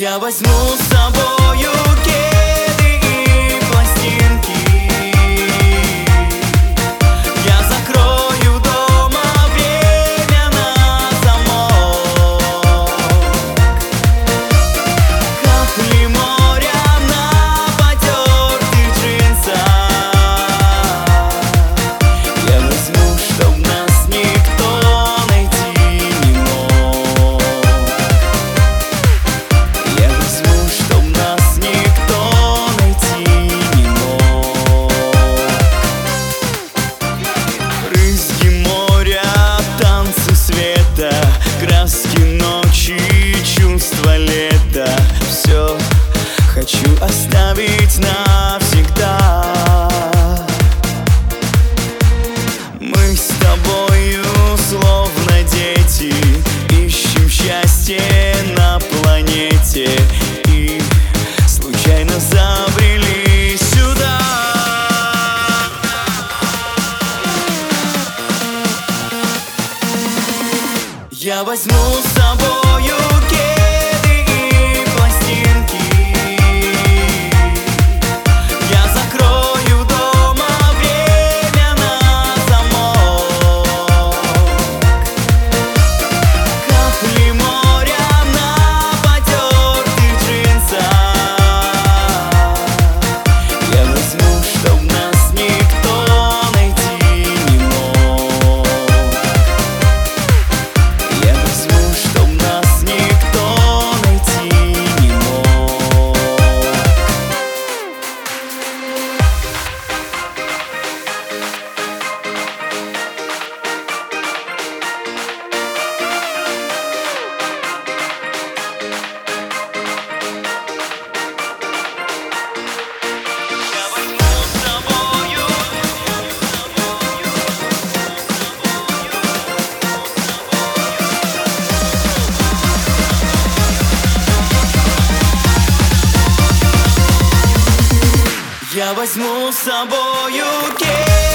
Я возьму с собою Я возьму с собой. Я возьму с собою кейс